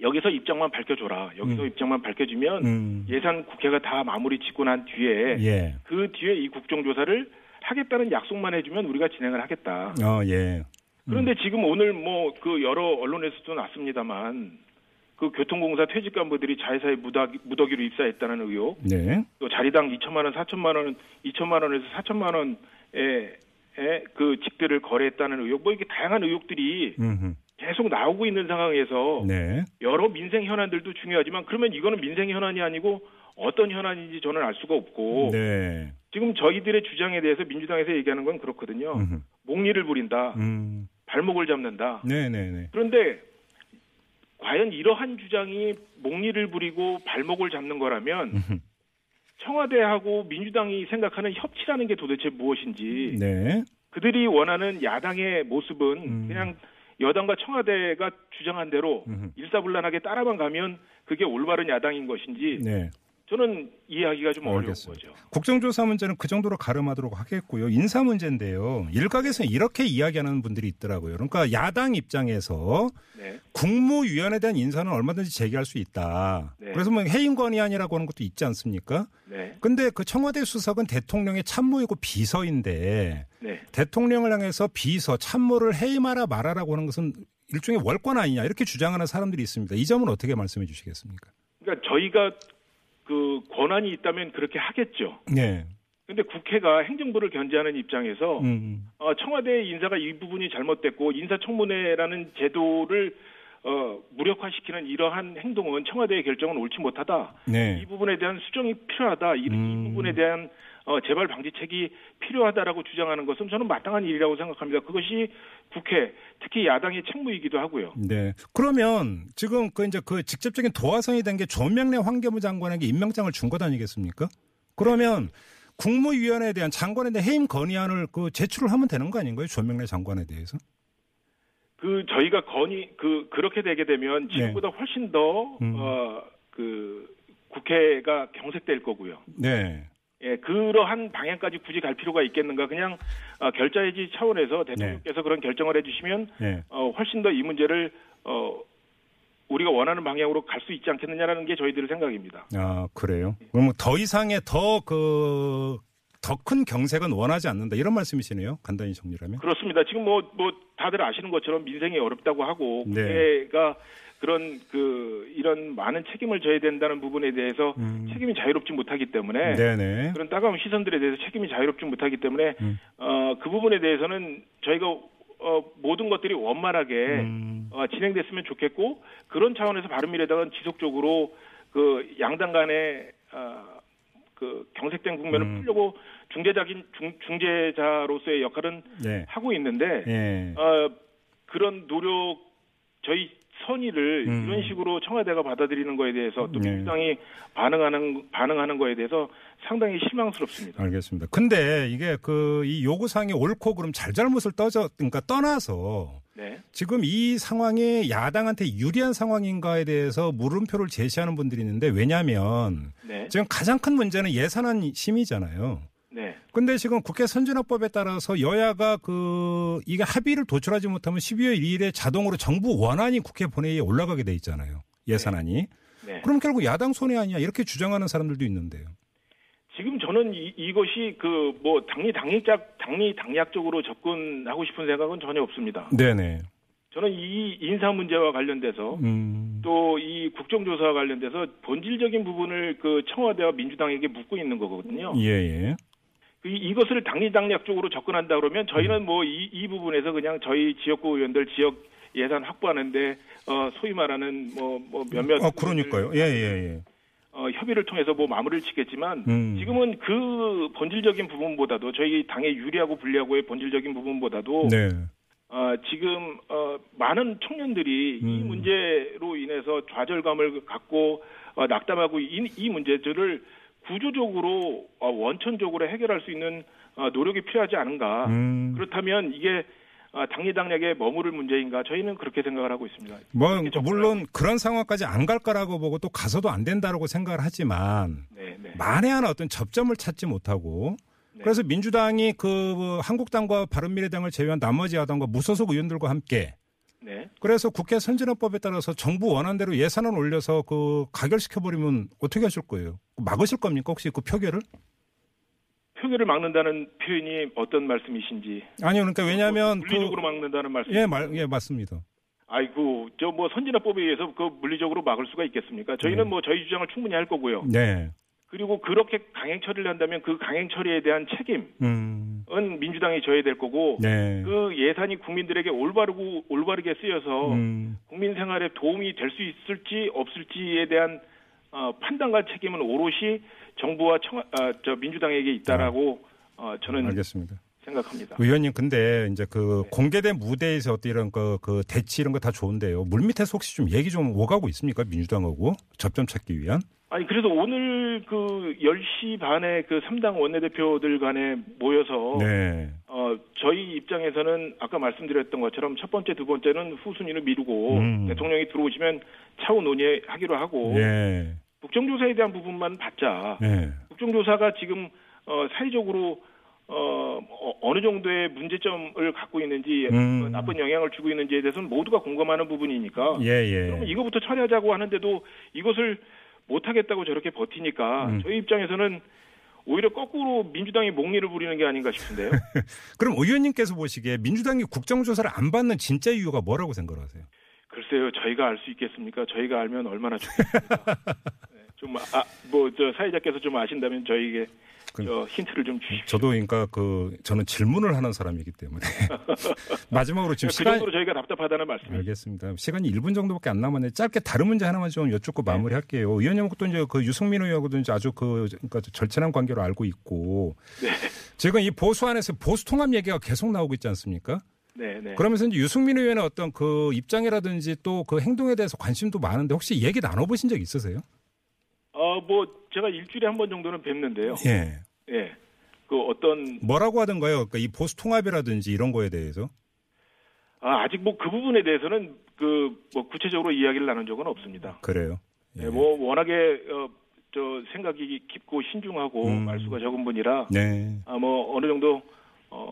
Speaker 8: 여기서 입장만 밝혀줘라. 여기서
Speaker 3: 음.
Speaker 8: 입장만 밝혀주면
Speaker 3: 음.
Speaker 8: 예산 국회가 다 마무리 짓고 난 뒤에
Speaker 3: 예.
Speaker 8: 그 뒤에 이 국정조사를 하겠다는 약속만 해주면 우리가 진행을 하겠다.
Speaker 3: 어, 예.
Speaker 8: 그런데 지금 오늘 뭐 그 여러 언론에서도 났습니다만 그 교통공사 퇴직 간부들이 자회사에 무더기, 무더기로 입사했다는 의혹,
Speaker 3: 네.
Speaker 8: 또 자리당 2천만 원, 4천만 원, 2천만 원에서 4천만 원의 그 직들을 거래했다는 의혹, 뭐 이렇게 다양한 의혹들이
Speaker 3: 음흠.
Speaker 8: 계속 나오고 있는 상황에서
Speaker 3: 네.
Speaker 8: 여러 민생 현안들도 중요하지만 그러면 이거는 민생 현안이 아니고 어떤 현안인지 저는 알 수가 없고
Speaker 3: 네.
Speaker 8: 지금 저희들의 주장에 대해서 민주당에서 얘기하는 건 그렇거든요.
Speaker 3: 음흠.
Speaker 8: 목리를 부린다,
Speaker 3: 음.
Speaker 8: 발목을 잡는다.
Speaker 3: 네, 네, 네.
Speaker 8: 그런데 과연 이러한 주장이 목리를 부리고 발목을 잡는 거라면
Speaker 3: 음흠.
Speaker 8: 청와대하고 민주당이 생각하는 협치라는 게 도대체 무엇인지
Speaker 3: 네.
Speaker 8: 그들이 원하는 야당의 모습은
Speaker 3: 음.
Speaker 8: 그냥 여당과 청와대가 주장한 대로
Speaker 3: 음흠.
Speaker 8: 일사불란하게 따라만 가면 그게 올바른 야당인 것인지
Speaker 3: 네.
Speaker 8: 저는 이해하기가 좀 어려운
Speaker 3: 알겠습니다.
Speaker 8: 거죠.
Speaker 3: 국정조사 문제는 그 정도로 가름하도록 하겠고요. 인사 문제인데요. 일각에서는 이렇게 이야기하는 분들이 있더라고요. 그러니까 야당 입장에서
Speaker 8: 네.
Speaker 3: 국무위원에 대한 인사는 얼마든지 제기할 수 있다.
Speaker 8: 네.
Speaker 3: 그래서 뭐 해임 건의안이라고 하는 것도 있지 않습니까?
Speaker 8: 네.
Speaker 3: 근데 그 청와대 수석은 대통령의 참모이고 비서인데
Speaker 8: 네.
Speaker 3: 대통령을 향해서 비서 참모를 해임하라 말하라고 하는 것은 일종의 월권 아니냐 이렇게 주장하는 사람들이 있습니다. 이 점은 어떻게 말씀해 주시겠습니까?
Speaker 8: 그러니까 저희가 그 권한이 있다면 그렇게 하겠죠.
Speaker 3: 네.
Speaker 8: 근데 국회가 행정부를 견제하는 입장에서
Speaker 3: 음.
Speaker 8: 어, 청와대 인사가 이 부분이 잘못됐고 인사청문회라는 제도를 어, 무력화시키는 이러한 행동은 청와대의 결정은 옳지 못하다.
Speaker 3: 네.
Speaker 8: 이 부분에 대한 수정이 필요하다. 이, 이
Speaker 3: 음.
Speaker 8: 부분에 대한 어, 재발 방지책이 필요하다라고 주장하는 것은 저는 마땅한 일이라고 생각합니다. 그것이 국회, 특히 야당의 책무이기도 하고요.
Speaker 3: 네. 그러면 지금 그 이제 그 직접적인 도화선이 된 게 조명래 환경부 장관에게 임명장을 준 것 아니겠습니까? 그러면 국무위원회에 대한 장관에 대한 해임 건의안을 그 제출을 하면 되는 거 아닌가요? 조명래 장관에 대해서?
Speaker 8: 그 저희가 건의 그 그렇게 되게 되면 지금보다 훨씬 더
Speaker 3: 네. 음.
Speaker 8: 어, 그 국회가 경색될 거고요.
Speaker 3: 네.
Speaker 8: 예, 그러한 방향까지 굳이 갈 필요가 있겠는가? 그냥 어, 결자해지 차원에서 대통령께서 그런 결정을 해주시면
Speaker 3: 네.
Speaker 8: 어, 훨씬 더 이 문제를 어, 우리가 원하는 방향으로 갈 수 있지 않겠느냐라는 게 저희들의 생각입니다.
Speaker 3: 아, 그래요? 그럼 더 이상의 더 그, 더 큰 경색은 원하지 않는다. 이런 말씀이시네요. 간단히 정리하면.
Speaker 8: 그렇습니다. 지금 뭐, 뭐, 다들 아시는 것처럼 민생이 어렵다고 하고,
Speaker 3: 네.
Speaker 8: 국회가 그런 그, 이런 많은 책임을 져야 된다는 부분에 대해서
Speaker 3: 음.
Speaker 8: 책임이 자유롭지 못하기 때문에,
Speaker 3: 네네.
Speaker 8: 그런 따가운 시선들에 대해서 책임이 자유롭지 못하기 때문에,
Speaker 3: 음.
Speaker 8: 어, 그 부분에 대해서는 저희가 어, 모든 것들이 원만하게
Speaker 3: 음.
Speaker 8: 어, 진행됐으면 좋겠고, 그런 차원에서 바른미래당은 지속적으로 그 양당 간의 어, 그 경색된 국면을
Speaker 3: 음.
Speaker 8: 풀려고 중재자긴 중, 중재자로서의 역할은
Speaker 3: 네.
Speaker 8: 하고 있는데
Speaker 3: 예.
Speaker 8: 어, 그런 노력 저희 선의를
Speaker 3: 음.
Speaker 8: 이런 식으로 청와대가 받아들이는 거에 대해서 또
Speaker 3: 네.
Speaker 8: 민주당이 반응하는 반응하는 거에 대해서 상당히 실망스럽습니다.
Speaker 3: 알겠습니다. 근데 이게 그 이 요구 사항이 옳고 그럼 잘잘못을 떠져, 그러니까 떠나서
Speaker 8: 네.
Speaker 3: 지금 이 상황이 야당한테 유리한 상황인가에 대해서 물음표를 제시하는 분들이 있는데 왜냐하면
Speaker 8: 네.
Speaker 3: 지금 가장 큰 문제는 예산안 심의잖아요.
Speaker 8: 네.
Speaker 3: 근데 지금 국회 선진화법에 따라서 여야가 그 이게 합의를 도출하지 못하면 12월 2일에 자동으로 정부 원안이 국회 본회의에 올라가게 돼 있잖아요. 예산안이.
Speaker 8: 네.
Speaker 3: 그럼 결국 야당 손해 아니야 이렇게 주장하는 사람들도 있는데요.
Speaker 8: 지금 저는 이, 이것이 그 뭐 당리 당리적 당리 당략적으로 접근하고 싶은 생각은 전혀 없습니다.
Speaker 3: 네네.
Speaker 8: 저는 이 인사 문제와 관련돼서
Speaker 3: 음.
Speaker 8: 또이 국정조사와 관련돼서 본질적인 부분을 그 청와대와 민주당에게 묻고 있는 거거든요.
Speaker 3: 예예.
Speaker 8: 이, 이것을 당리당략적으로 접근한다 그러면 저희는 뭐이 이 부분에서 그냥 저희 지역구 의원들 지역 예산 확보하는데 어 소위 말하는 뭐 뭐 몇몇
Speaker 3: 아 그러니까요. 예 예 예.
Speaker 8: 어, 협의를 통해서 뭐 마무리를 짓겠지만
Speaker 3: 음.
Speaker 8: 지금은 그 본질적인 부분보다도 저희 당의 유리하고 불리하고의 본질적인 부분보다도
Speaker 3: 네.
Speaker 8: 어, 지금 어, 많은 청년들이 이
Speaker 3: 음.
Speaker 8: 문제로 인해서 좌절감을 갖고 어, 낙담하고 이, 이 문제들을 구조적으로 어, 원천적으로 해결할 수 있는 어, 노력이 필요하지 않은가.
Speaker 3: 음.
Speaker 8: 그렇다면 이게 어, 당리당략에 머무를 문제인가? 저희는 그렇게 생각을 하고 있습니다.
Speaker 3: 뭐 물론 그런 상황까지 안갈 거라고 보고 또 가서도 안 된다라고 생각을 하지만
Speaker 8: 네, 네.
Speaker 3: 만에 하나 어떤 접점을 찾지 못하고
Speaker 8: 네.
Speaker 3: 그래서 민주당이 그 한국당과 바른미래당을 제외한 나머지 야당과 무소속 의원들과 함께
Speaker 8: 네.
Speaker 3: 그래서 국회 선진화법에 따라서 정부 원안대로 예산을 올려서 그 가결시켜 버리면 어떻게 하실 거예요? 막으실 겁니까 혹시 그 표결을?
Speaker 8: 표결을 막는다는 표현이 어떤 말씀이신지.
Speaker 3: 아니요, 그러니까 왜냐하면 그,
Speaker 8: 물리적으로 막는다는 말씀.
Speaker 3: 예, 말, 예, 맞습니다.
Speaker 8: 아이고, 저 뭐 선진화법에 의해서 그 물리적으로 막을 수가 있겠습니까? 저희는
Speaker 3: 네.
Speaker 8: 뭐 저희 주장을 충분히 할 거고요.
Speaker 3: 네,
Speaker 8: 그리고 그렇게 강행 처리를 한다면 그 강행 처리에 대한 책임은
Speaker 3: 음,
Speaker 8: 민주당이 져야 될 거고
Speaker 3: 네,
Speaker 8: 그 예산이 국민들에게 올바르고 올바르게 쓰여서
Speaker 3: 음,
Speaker 8: 국민 생활에 도움이 될 수 있을지 없을지에 대한 어, 판단과 책임은 오롯이 정부와 청, 아, 저 민주당에게 있다라고 어, 저는
Speaker 3: 알겠습니다.
Speaker 8: 생각합니다.
Speaker 3: 의원님, 근데 이제 그
Speaker 8: 네.
Speaker 3: 공개된 무대에서 어떤 이런 그, 그 대치 이런 거 다 좋은데요. 물밑에서 혹시 좀 얘기 좀 오가고 있습니까? 민주당하고 접점 찾기 위한?
Speaker 8: 아니 그래서 오늘 그 10시 반에 그 3당 원내대표들 간에 모여서
Speaker 3: 네,
Speaker 8: 어 저희 입장에서는 아까 말씀드렸던 것처럼 첫 번째 두 번째는 후순위를 미루고
Speaker 3: 음.
Speaker 8: 대통령이 들어오시면 차후 논의하기로 하고
Speaker 3: 예,
Speaker 8: 국정조사에 대한 부분만 받자.
Speaker 3: 네,
Speaker 8: 국정조사가 지금 어 사회적으로 어 어, 어느 정도의 문제점을 갖고 있는지
Speaker 3: 음.
Speaker 8: 어, 나쁜 영향을 주고 있는지에 대해서는 모두가 공감하는 부분이니까
Speaker 3: 예, 예.
Speaker 8: 그러면 이거부터 처리하자고 하는데도 이것을 못하겠다고 저렇게 버티니까
Speaker 3: 음.
Speaker 8: 저희 입장에서는 오히려 거꾸로 민주당이 목리를 부리는 게 아닌가 싶은데요.
Speaker 3: 그럼 의원님께서 보시기에 민주당이 국정조사를 안 받는 진짜 이유가 뭐라고 생각하세요?
Speaker 8: 글쎄요, 저희가 알 수 있겠습니까? 저희가 알면 얼마나 좋겠습니까? 네, 좀, 아, 뭐, 저 사회자께서 좀 아신다면 저희에게
Speaker 3: 그-
Speaker 8: 저 힌트를 좀 주십시오.
Speaker 3: 저도 그러니까 그 저는 질문을 하는 사람이기 때문에 마지막으로 지금
Speaker 8: 그
Speaker 3: 시간
Speaker 8: 정도로 저희가 답답하다는 말씀이죠.
Speaker 3: 알겠습니다. 시간이 1분 정도밖에 안 남았는데 짧게 다른 문제 하나만 좀 여쭙고 마무리할게요. 의원님하고도 이제 그 유승민 의원하고도 이제 아주 그 그러니까 절친한 관계로 알고 있고 지금 이 보수 안에서 보수 통합 얘기가 계속 나오고 있지 않습니까?
Speaker 8: 네, 네.
Speaker 3: 그러면서 이제 유승민 의원의 어떤 그 입장이라든지 또 그 행동에 대해서 관심도 많은데 혹시 얘기 나눠보신 적 있으세요?
Speaker 8: 어, 뭐, 제가 일주일에 한 번 정도는 뵙는데요.
Speaker 3: 예.
Speaker 8: 예. 그 어떤,
Speaker 3: 뭐라고 하던가요? 그러니까 이 보수 통합이라든지 이런 거에 대해서?
Speaker 8: 아, 아직 뭐 그 부분에 대해서는 그, 뭐 구체적으로 이야기를 나눈 적은 없습니다.
Speaker 3: 그래요.
Speaker 8: 예, 뭐, 워낙에, 어, 저, 생각이 깊고 신중하고
Speaker 3: 음.
Speaker 8: 말수가 적은 분이라,
Speaker 3: 네.
Speaker 8: 아, 뭐, 어느 정도, 어,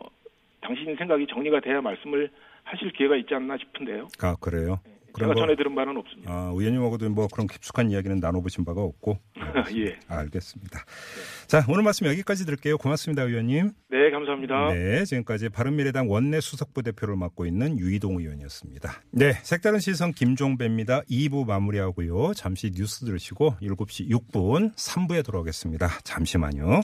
Speaker 8: 당신 생각이 정리가 돼야 말씀을 하실 기회가 있지 않나 싶은데요.
Speaker 3: 아 그래요.
Speaker 8: 제가
Speaker 3: 뭐-
Speaker 8: 전해 들은 바는 없습니다.
Speaker 3: 아, 의원님하고도 뭐 그런 깊숙한 이야기는 나눠보신 바가 없고.
Speaker 8: 예.
Speaker 3: 알겠습니다. 자, 오늘 말씀 여기까지 드릴게요. 고맙습니다, 의원님.
Speaker 8: 네, 감사합니다.
Speaker 3: 네, 지금까지 바른미래당 원내 수석부 대표를 맡고 있는 유이동 의원이었습니다. 네, 색다른 시선 김종배입니다. 2부 마무리하고요. 잠시 뉴스 들으시고 7시 6분 3부에 돌아오겠습니다. 잠시만요.